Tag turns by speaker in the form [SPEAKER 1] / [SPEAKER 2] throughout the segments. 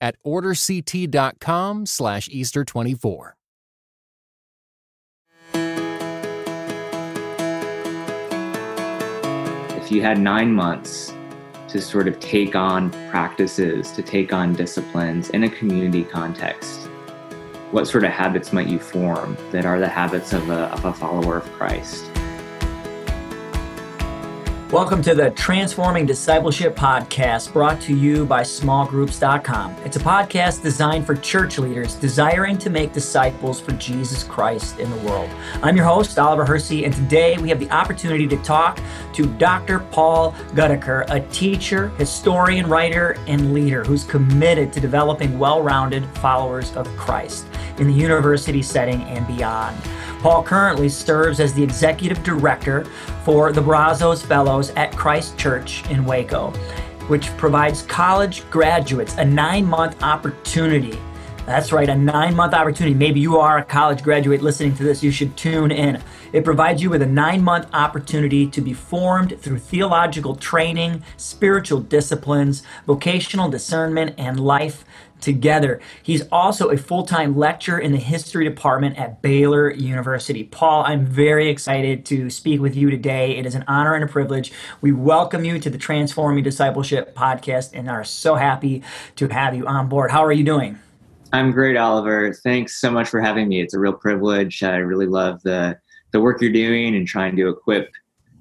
[SPEAKER 1] at orderct.com slash Easter24.
[SPEAKER 2] If you had nine months to sort of take on practices, to take on disciplines in a community context, what sort of habits might you form that are the habits of a, of a follower of Christ?
[SPEAKER 3] Welcome to the Transforming Discipleship Podcast brought to you by smallgroups.com. It's a podcast designed for church leaders desiring to make disciples for Jesus Christ in the world. I'm your host, Oliver Hersey, and today we have the opportunity to talk to Dr. Paul Gutacker, a teacher, historian, writer, and leader who's committed to developing well rounded followers of Christ in the university setting and beyond. Paul currently serves as the executive director for the Brazos Fellows at Christ Church in Waco, which provides college graduates a nine month opportunity. That's right, a nine month opportunity. Maybe you are a college graduate listening to this, you should tune in. It provides you with a nine month opportunity to be formed through theological training, spiritual disciplines, vocational discernment, and life together. He's also a full time lecturer in the history department at Baylor University. Paul, I'm very excited to speak with you today. It is an honor and a privilege. We welcome you to the Transforming Discipleship podcast and are so happy to have you on board. How are you doing?
[SPEAKER 2] I'm great, Oliver. Thanks so much for having me. It's a real privilege. I really love the, the work you're doing and trying to equip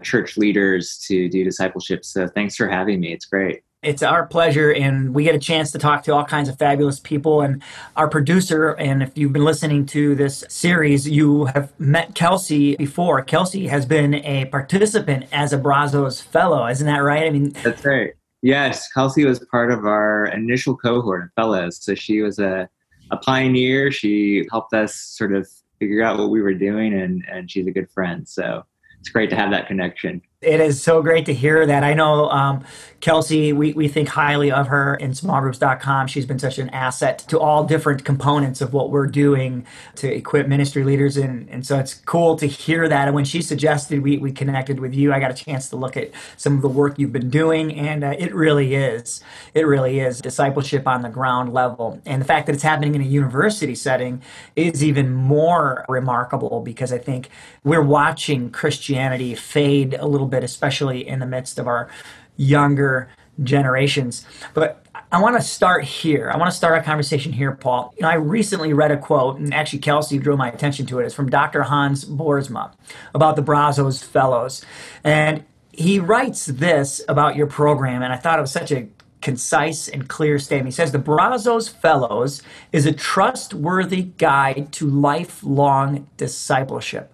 [SPEAKER 2] church leaders to do discipleship. So thanks for having me. It's great.
[SPEAKER 3] It's our pleasure, and we get a chance to talk to all kinds of fabulous people. And our producer, and if you've been listening to this series, you have met Kelsey before. Kelsey has been a participant as a Brazos Fellow, isn't that right? I
[SPEAKER 2] mean, that's right. Yes, Kelsey was part of our initial cohort of fellows. So she was a, a pioneer. She helped us sort of figure out what we were doing, and, and she's a good friend. So it's great to have that connection.
[SPEAKER 3] It is so great to hear that. I know um, Kelsey, we, we think highly of her in smallgroups.com. She's been such an asset to all different components of what we're doing to equip ministry leaders. And, and so it's cool to hear that. And when she suggested we, we connected with you, I got a chance to look at some of the work you've been doing. And uh, it really is, it really is discipleship on the ground level. And the fact that it's happening in a university setting is even more remarkable because I think we're watching Christianity fade a little bit, especially in the midst of our younger generations. But I want to start here. I want to start our conversation here, Paul. You know, I recently read a quote, and actually Kelsey drew my attention to it. It's from Dr. Hans Boersma about the Brazos Fellows. And he writes this about your program, and I thought it was such a concise and clear statement. He says the Brazos Fellows is a trustworthy guide to lifelong discipleship.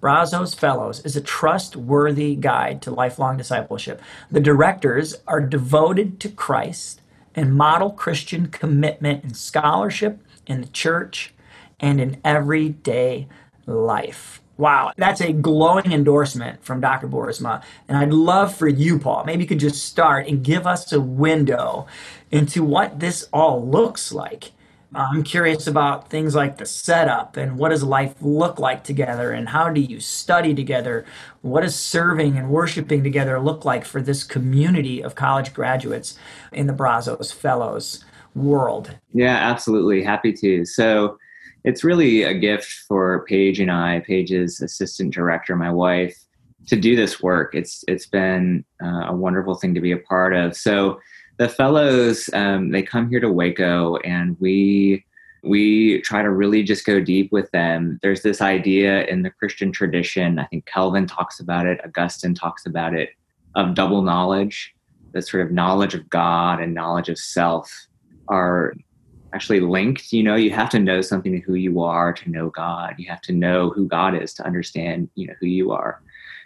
[SPEAKER 3] Brazos Fellows is a trustworthy guide to lifelong discipleship. The directors are devoted to Christ and model Christian commitment in scholarship, in the church, and in everyday life. Wow, that's a glowing endorsement from Dr. Boersma. And I'd love for you, Paul, maybe you could just start and give us a window into what this all looks like I'm curious about things like the setup and what does life look like together and how do you study together? What does serving and worshiping together look like for this community of college graduates in the Brazos Fellows world?
[SPEAKER 2] Yeah, absolutely. Happy to. So it's really a gift for Paige and I, Paige's assistant director, my wife, to do this work. It's it's been uh, a wonderful thing to be a part of. So the fellows um, they come here to waco and we we try to really just go deep with them. There's this idea in the christian tradition i think calvin talks about it augustine talks about it of double knowledge. The sort of knowledge of god and knowledge of self are actually linked. You know you have to know something of who you are to know god. You have to know who god is to understand you know who you are.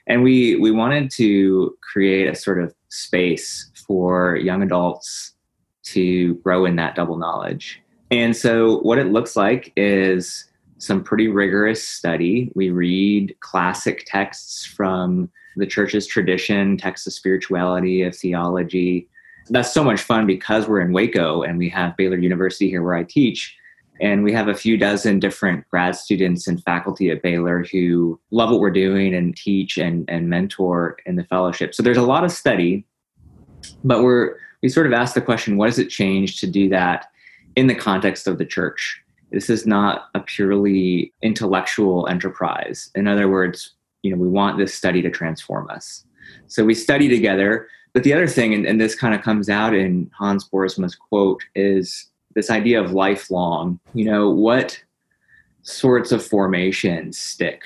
[SPEAKER 2] And we we wanted to create a sort of space for young adults to grow in that double knowledge And so, what it looks like is some pretty rigorous study. We read classic texts from the church's tradition, texts of spirituality, of theology. That's so much fun because we're in Waco and we have Baylor University here where I teach. And we have a few dozen different grad students and faculty at Baylor who love what we're doing and teach and, and mentor in the fellowship. So there's a lot of study, but we're we sort of ask the question, what does it change to do that in the context of the church? This is not a purely intellectual enterprise. In other words, you know, we want this study to transform us. So we study together. But the other thing, and, and this kind of comes out in Hans Boersma's quote, is this idea of lifelong. You know, what sorts of formations stick?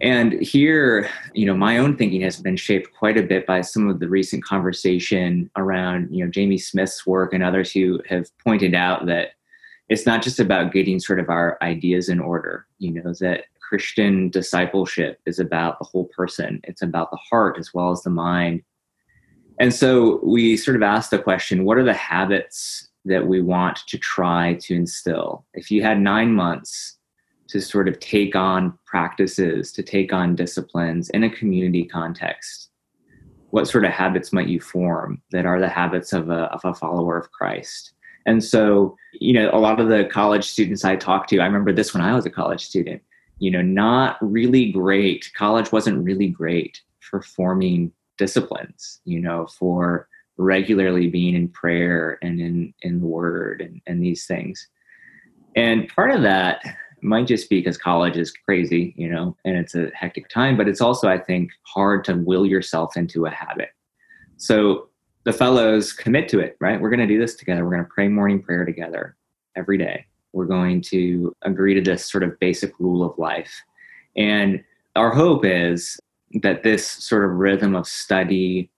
[SPEAKER 2] And here, you know, my own thinking has been shaped quite a bit by some of the recent conversation around, you know, Jamie Smith's work and others who have pointed out that it's not just about getting sort of our ideas in order, you know, that Christian discipleship is about the whole person. It's about the heart as well as the mind. And so we sort of asked the question what are the habits that we want to try to instill? If you had nine months to sort of take on practices, to take on disciplines in a community context, what sort of habits might you form that are the habits of a, of a follower of Christ? And so, you know, a lot of the college students I talked to, I remember this when I was a college student you know, not really great. College wasn't really great for forming disciplines, you know, for regularly being in prayer and in, in the word and, and these things. And part of that might just be because college is crazy, you know, and it's a hectic time, but it's also, I think, hard to will yourself into a habit. So the fellows commit to it, right? We're going to do this together. We're going to pray morning prayer together every day we're going to agree to this sort of basic rule of life. And our hope is that this sort of rhythm of study,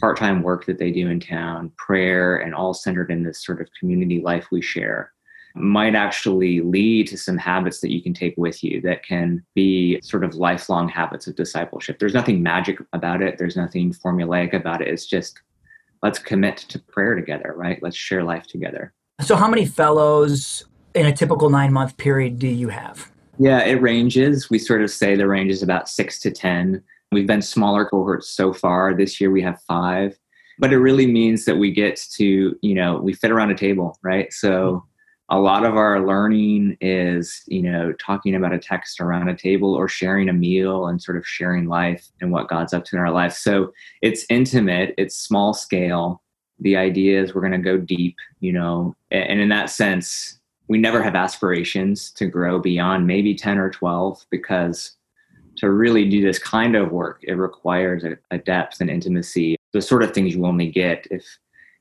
[SPEAKER 2] part time work that they do in town, prayer, and all centered in this sort of community life we share might actually lead to some habits that you can take with you that can be sort of lifelong habits of discipleship. There's nothing magic about it, there's nothing formulaic about it. It's just let's commit to prayer together, right? Let's share life together.
[SPEAKER 3] So, how many fellows in a typical nine month period do you have?
[SPEAKER 2] Yeah, it ranges. We sort of say the range is about six to 10. We've been smaller cohorts so far. This year we have five. But it really means that we get to, you know, we fit around a table, right? So a lot of our learning is, you know, talking about a text around a table or sharing a meal and sort of sharing life and what God's up to in our life. So it's intimate, it's small scale. The idea is we're going to go deep, you know, and in that sense, we never have aspirations to grow beyond maybe 10 or 12 because to really do this kind of work, it requires a, a, depth and intimacy, the sort of things you only get if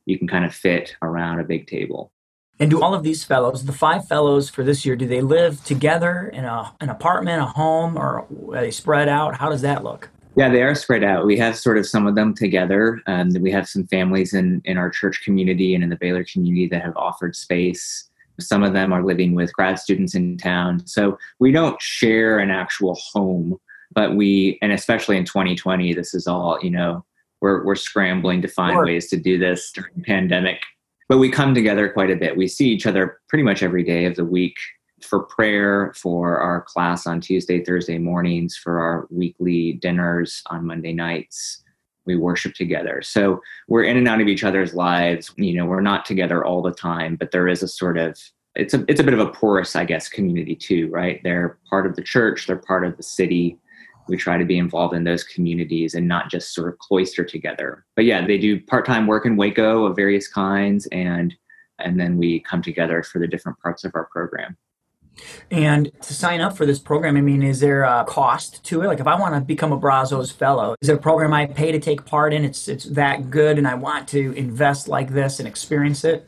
[SPEAKER 2] you can kind of fit around a big table.
[SPEAKER 3] And do all of these fellows, the five fellows for this year, do they live together in a, an apartment, a home, or are they spread out? How does that look?
[SPEAKER 2] Yeah, they are spread out. We have sort of some of them together. Um, and we have some families in, in our church community and in the Baylor community that have offered space some of them are living with grad students in town. So we don't share an actual home, but we, and especially in 2020, this is all, you know, we're, we're scrambling to find sure. ways to do this during the pandemic. But we come together quite a bit. We see each other pretty much every day of the week for prayer, for our class on Tuesday, Thursday mornings, for our weekly dinners on Monday nights we worship together. So we're in and out of each other's lives. You know, we're not together all the time, but there is a sort of it's a it's a bit of a porous, I guess, community too, right? They're part of the church, they're part of the city. We try to be involved in those communities and not just sort of cloister together. But yeah, they do part-time work in Waco of various kinds and and then we come together for the different parts of our program.
[SPEAKER 3] And to sign up for this program, I mean, is there a cost to it? Like, if I want to become a Brazos Fellow, is it a program I pay to take part in? It's it's that good, and I want to invest like this and experience it.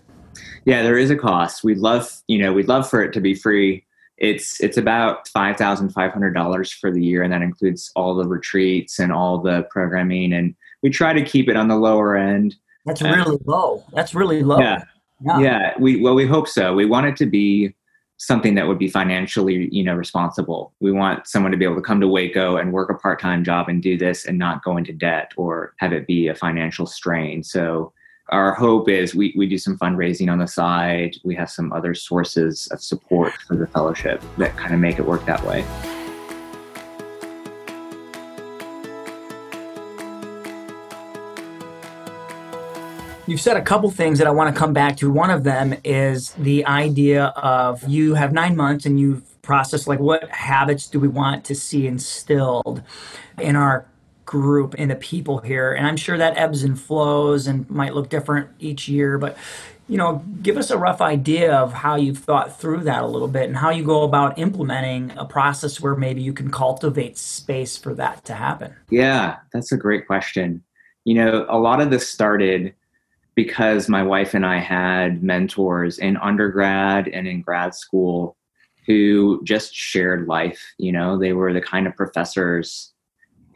[SPEAKER 2] Yeah, there is a cost. We'd love, you know, we'd love for it to be free. It's it's about five thousand five hundred dollars for the year, and that includes all the retreats and all the programming. And we try to keep it on the lower end.
[SPEAKER 3] That's uh, really low. That's really low.
[SPEAKER 2] Yeah. yeah, yeah. We well, we hope so. We want it to be something that would be financially you know responsible we want someone to be able to come to waco and work a part-time job and do this and not go into debt or have it be a financial strain so our hope is we, we do some fundraising on the side. We have some other sources of support for the fellowship that kind of make it work that way.
[SPEAKER 3] You've said a couple things that I want to come back to. One of them is the idea of you have nine months and you've processed like what habits do we want to see instilled in our group in the people here. And i'm sure that ebbs and flows and might look different each year but you know give us a rough idea of how you've thought through that a little bit and how you go about implementing a process where maybe you can cultivate space for that to happen.
[SPEAKER 2] Yeah that's a great question. You know a lot of this started because my wife and I had mentors in undergrad and in grad school who just shared life. You know, they were the kind of professors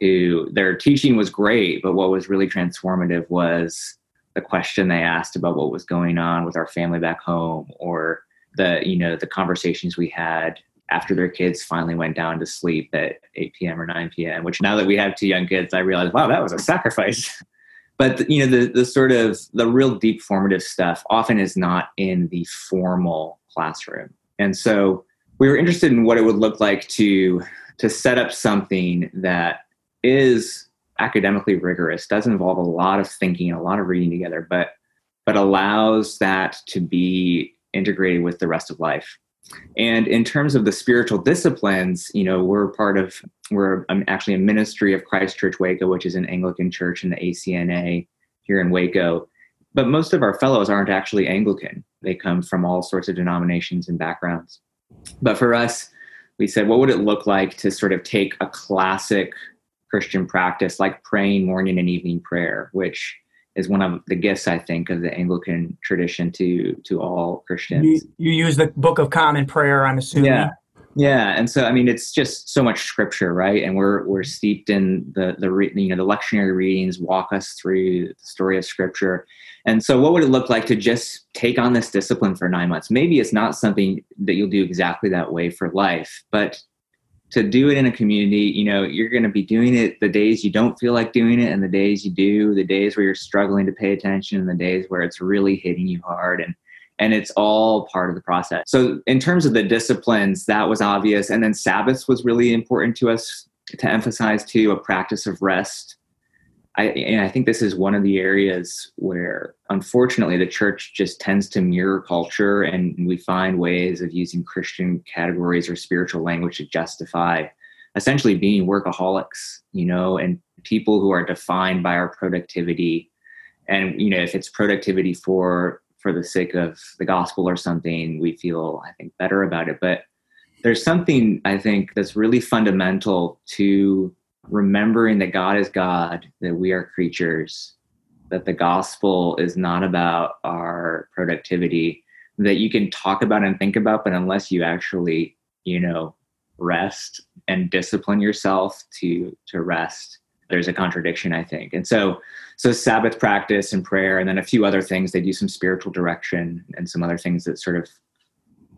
[SPEAKER 2] who their teaching was great, but what was really transformative was the question they asked about what was going on with our family back home or the, you know, the conversations we had after their kids finally went down to sleep at 8 p.m. or 9 p.m., which now that we have two young kids, I realized, wow, that was a sacrifice. but you know the the sort of the real deep formative stuff often is not in the formal classroom and so we were interested in what it would look like to to set up something that is academically rigorous does involve a lot of thinking and a lot of reading together but but allows that to be integrated with the rest of life and in terms of the spiritual disciplines, you know, we're part of, we're actually a ministry of Christ Church Waco, which is an Anglican church in the ACNA here in Waco. But most of our fellows aren't actually Anglican. They come from all sorts of denominations and backgrounds. But for us, we said, what would it look like to sort of take a classic Christian practice like praying morning and evening prayer, which is one of the gifts I think of the Anglican tradition to to all Christians.
[SPEAKER 3] You, you use the Book of Common Prayer, I'm assuming.
[SPEAKER 2] Yeah, yeah, and so I mean, it's just so much scripture, right? And we're we're steeped in the the you know the lectionary readings walk us through the story of scripture. And so, what would it look like to just take on this discipline for nine months? Maybe it's not something that you'll do exactly that way for life, but to do it in a community, you know, you're going to be doing it the days you don't feel like doing it and the days you do, the days where you're struggling to pay attention and the days where it's really hitting you hard and and it's all part of the process. So in terms of the disciplines, that was obvious and then Sabbaths was really important to us to emphasize too a practice of rest I, and I think this is one of the areas where, unfortunately, the church just tends to mirror culture, and we find ways of using Christian categories or spiritual language to justify essentially being workaholics, you know, and people who are defined by our productivity. And you know, if it's productivity for for the sake of the gospel or something, we feel I think better about it. But there's something I think that's really fundamental to remembering that God is God, that we are creatures, that the gospel is not about our productivity, that you can talk about and think about, but unless you actually, you know, rest and discipline yourself to to rest, there's a contradiction, I think. And so so Sabbath practice and prayer, and then a few other things. They do some spiritual direction and some other things that sort of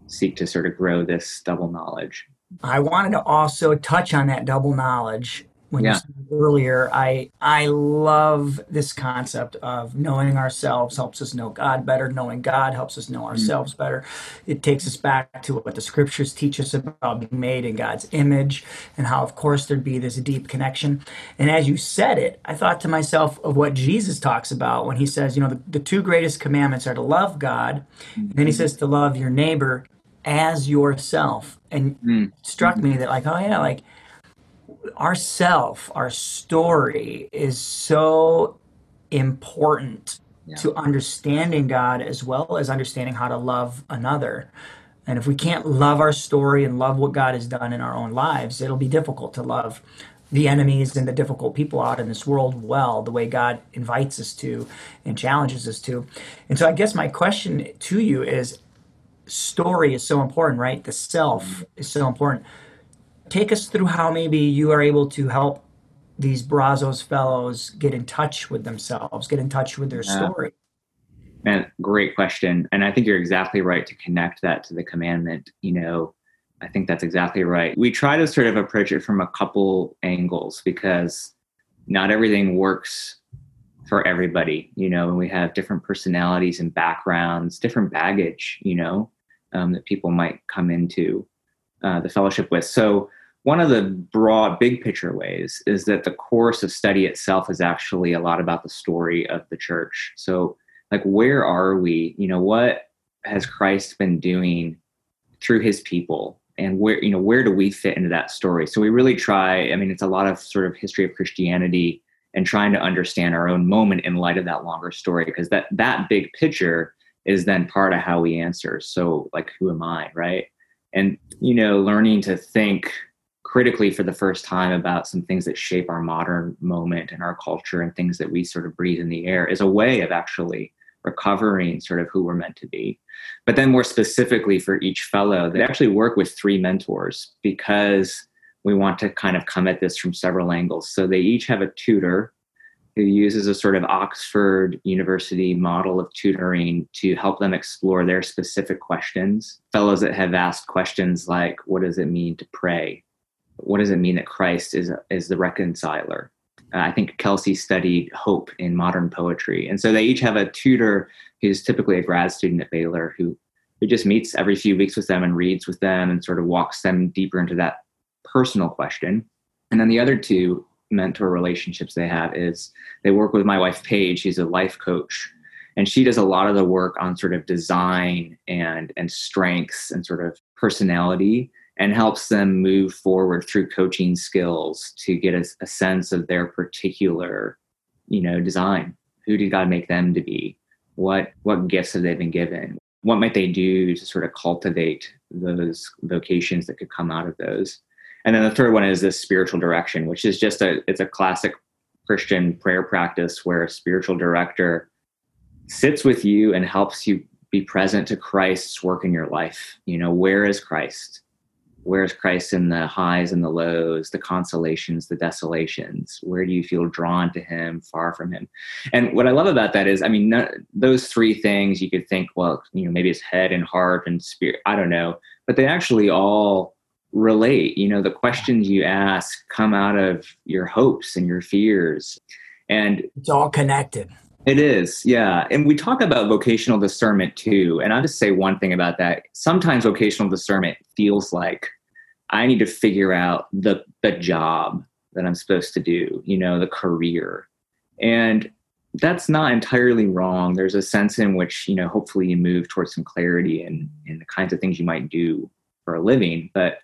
[SPEAKER 2] seek to sort of grow this double knowledge.
[SPEAKER 3] I wanted to also touch on that double knowledge when yeah. you said earlier, I I love this concept of knowing ourselves helps us know God better. Knowing God helps us know mm-hmm. ourselves mm-hmm. better. It takes us back to what the scriptures teach us about being made in God's image and how, of course, there'd be this deep connection. And as you said it, I thought to myself of what Jesus talks about when he says, you know, the, the two greatest commandments are to love God, mm-hmm. and then he mm-hmm. says to love your neighbor as yourself. And mm-hmm. struck me that like, oh yeah, like our self, our story is so important yeah. to understanding God as well as understanding how to love another. And if we can't love our story and love what God has done in our own lives, it'll be difficult to love the enemies and the difficult people out in this world well, the way God invites us to and challenges us to. And so I guess my question to you is story is so important, right? The self mm-hmm. is so important take us through how maybe you are able to help these Brazos fellows get in touch with themselves, get in touch with their story.
[SPEAKER 2] Man, great question. And I think you're exactly right to connect that to the commandment. You know, I think that's exactly right. We try to sort of approach it from a couple angles because not everything works for everybody, you know, and we have different personalities and backgrounds, different baggage, you know, um, that people might come into uh, the fellowship with. So, one of the broad, big picture ways is that the course of study itself is actually a lot about the story of the church. So, like, where are we? You know, what has Christ been doing through his people? And where, you know, where do we fit into that story? So, we really try, I mean, it's a lot of sort of history of Christianity and trying to understand our own moment in light of that longer story because that that big picture is then part of how we answer so like who am i right and you know learning to think critically for the first time about some things that shape our modern moment and our culture and things that we sort of breathe in the air is a way of actually recovering sort of who we're meant to be. But then, more specifically for each fellow, they actually work with three mentors because we want to kind of come at this from several angles. So they each have a tutor who uses a sort of Oxford University model of tutoring to help them explore their specific questions. Fellows that have asked questions like, what does it mean to pray? What does it mean that Christ is, is the reconciler? Uh, I think Kelsey studied hope in modern poetry. And so they each have a tutor who's typically a grad student at Baylor who, who just meets every few weeks with them and reads with them and sort of walks them deeper into that personal question. And then the other two mentor relationships they have is they work with my wife, Paige. She's a life coach. And she does a lot of the work on sort of design and, and strengths and sort of personality and helps them move forward through coaching skills to get a, a sense of their particular, you know, design. Who did God make them to be? What what gifts have they been given? What might they do to sort of cultivate those vocations that could come out of those? And then the third one is this spiritual direction, which is just a it's a classic Christian prayer practice where a spiritual director sits with you and helps you be present to Christ's work in your life. You know, where is Christ? Where is Christ in the highs and the lows, the consolations, the desolations? Where do you feel drawn to Him, far from Him? And what I love about that is, I mean, those three things you could think, well, you know, maybe it's head and heart and spirit. I don't know, but they actually all relate you know the questions you ask come out of your hopes and your fears and
[SPEAKER 3] it's all connected
[SPEAKER 2] it is yeah. And we talk about vocational discernment too. And i'll just say one thing about that. Sometimes vocational discernment feels like i need to figure out the the job that i'm supposed to do you know the career. And that's not entirely wrong. There's a sense in which you know hopefully you move towards some clarity in in the kinds of things you might do for a living. But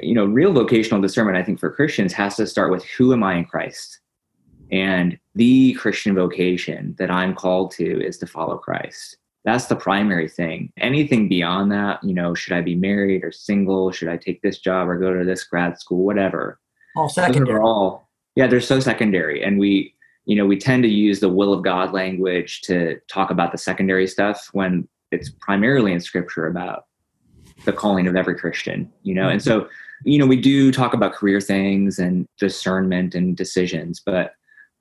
[SPEAKER 2] you know, real vocational discernment, I think, for Christians has to start with who am I in Christ? And the Christian vocation that I'm called to is to follow Christ. That's the primary thing. Anything beyond that, you know, should I be married or single? Should I take this job or go to this grad school? Whatever.
[SPEAKER 3] All secondary.
[SPEAKER 2] All, yeah, they're so secondary. And we, you know, we tend to use the will of God language to talk about the secondary stuff when it's primarily in scripture about the calling of every Christian, you know? And so, you know, we do talk about career things and discernment and decisions, but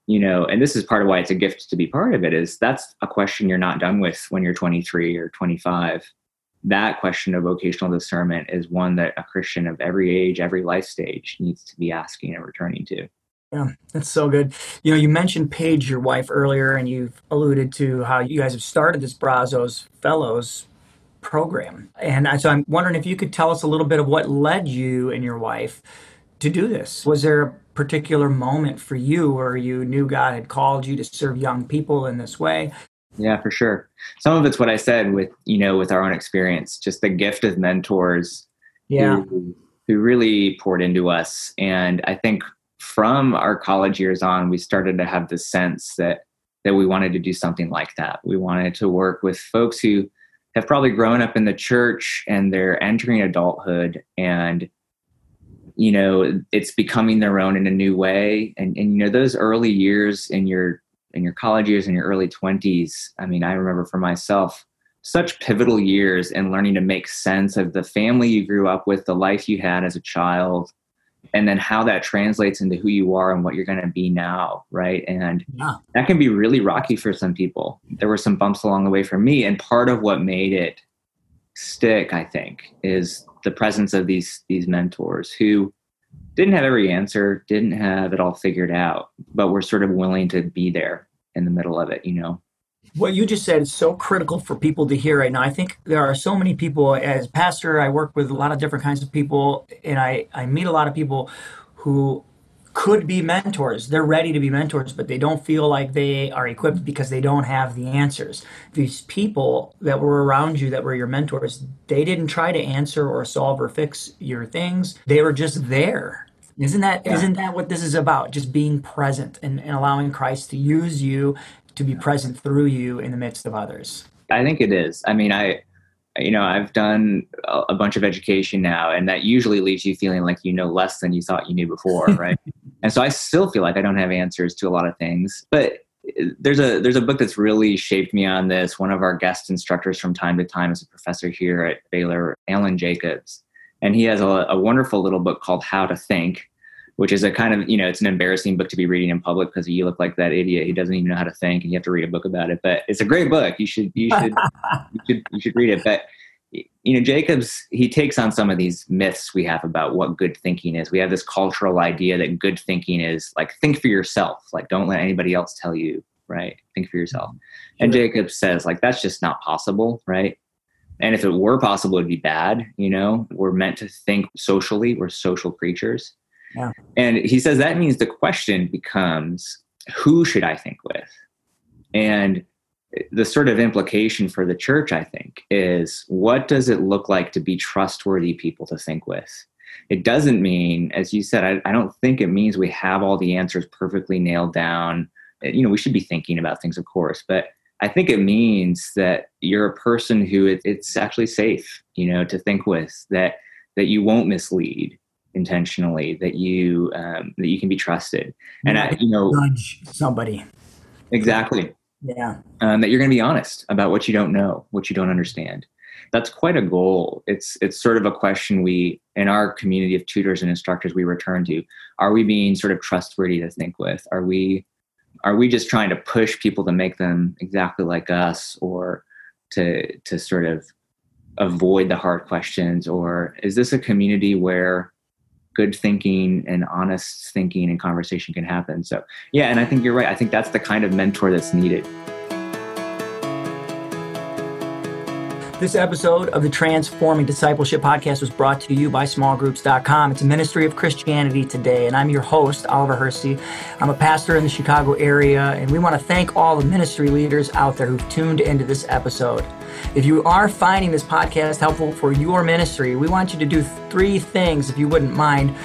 [SPEAKER 2] you know, and this is part of why it's a gift to be part of it is that's a question you're not done with when you're 23 or 25. That question of vocational discernment is one that a Christian of every age, every life stage needs to be asking and returning to.
[SPEAKER 3] Yeah, that's so good. You know, you mentioned Paige, your wife, earlier, and you've alluded to how you guys have started this Brazos Fellows program. And so I'm wondering if you could tell us a little bit of what led you and your wife to do this. Was there particular moment for you where you knew God had called you to serve young people in this way?
[SPEAKER 2] Yeah, for sure. Some of it's what I said with, you know, with our own experience, just the gift of mentors
[SPEAKER 3] yeah.
[SPEAKER 2] who, who really poured into us. And I think from our college years on, we started to have the sense that that we wanted to do something like that. We wanted to work with folks who have probably grown up in the church and they're entering adulthood and you know it's becoming their own in a new way. And and you know those early years in your in your college years in your early 20s i mean i remember for myself such pivotal years in learning to make sense of the family you grew up with the life you had as a child and then how that translates into who you are and what you're going to be now right? And yeah. that can be really rocky for some people. There were some bumps along the way for me and part of what made it stick i think is the presence of these these mentors who didn't have every answer didn't have it all figured out but were sort of willing to be there in the middle of it, you know.
[SPEAKER 3] What you just said is so critical for people to hear right now. I think there are so many people, as pastor, I work with a lot of different kinds of people, and I, I meet a lot of people who could be mentors. They're ready to be mentors, but they don't feel like they are equipped because they don't have the answers. These people that were around you that were your mentors, they didn't try to answer or solve or fix your things. They were just there. Isn't that yeah. not that what this is about? Just being present and, and allowing Christ to use you to be present through you in the midst of others.
[SPEAKER 2] I think it is. I mean, I you know i've done a bunch of education now and that usually leaves you feeling like you know less than you thought you knew before right? And so i still feel like i don't have answers to a lot of things but uh, there's a there's a book that's really shaped me on this. One of our guest instructors from time to time is a professor here at baylor alan jacobs and he has a, a wonderful little book called how to think which is a kind of you know it's an embarrassing book to be reading in public because you look like that idiot He doesn't even know how to think and you have to read a book about it. But it's a great book. You should you should you should you should read it. But you know jacobs he takes on some of these myths we have about what good thinking is. We have this cultural idea that good thinking is like think for yourself. Like don't let anybody else tell you right? Think for yourself. Mm-hmm. and jacobs says like that's just not possible right? And if it were possible it'd be bad you know? We're meant to think socially. We're social creatures yeah. And he says that means the question becomes who should I think with? And the sort of implication for the church, I think, is what does it look like to be trustworthy people to think with? It doesn't mean, as you said, I, I don't think it means we have all the answers perfectly nailed down. You know, we should be thinking about things, of course, but I think it means that you're a person who it, it's actually safe, you know, to think with that that you won't mislead, intentionally that you um, that you can be trusted. And I, you know
[SPEAKER 3] nudge somebody.
[SPEAKER 2] Exactly.
[SPEAKER 3] Yeah.
[SPEAKER 2] Um, that you're going to be honest about what you don't know what you don't understand. That's quite a goal. It's it's sort of a question we in our community of tutors and instructors we return to are we being sort of trustworthy to think with? Are we are we just trying to push people to make them exactly like us or to to sort of avoid the hard questions? Or is this a community where good thinking and honest thinking and conversation can happen. So, yeah, and I think you're right. I think that's the kind of mentor that's needed.
[SPEAKER 3] This episode of the Transforming Discipleship podcast was brought to you by smallgroups.com. It's a ministry of Christianity today, and I'm your host, Oliver Hersey. I'm a pastor in the Chicago area, and we want to thank all the ministry leaders out there who've tuned into this episode. If you are finding this podcast helpful for your ministry, we want you to do three things if you wouldn't mind.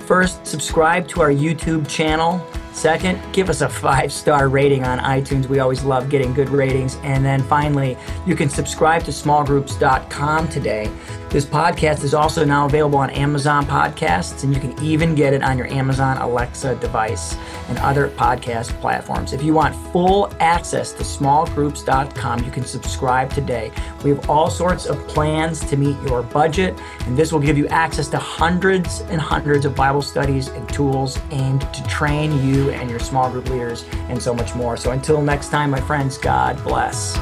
[SPEAKER 3] First, subscribe to our YouTube channel. Second, give us a five star rating on iTunes. We always love getting good ratings. And then finally, you can subscribe to smallgroups.com today. This podcast is also now available on Amazon Podcasts, and you can even get it on your Amazon Alexa device and other podcast platforms. If you want full access to smallgroups.com, you can subscribe today. We have all sorts of plans to meet your budget, and this will give you access to hundreds and hundreds of Bible studies and tools aimed to train you and your small group leaders and so much more. So until next time, my friends, God bless.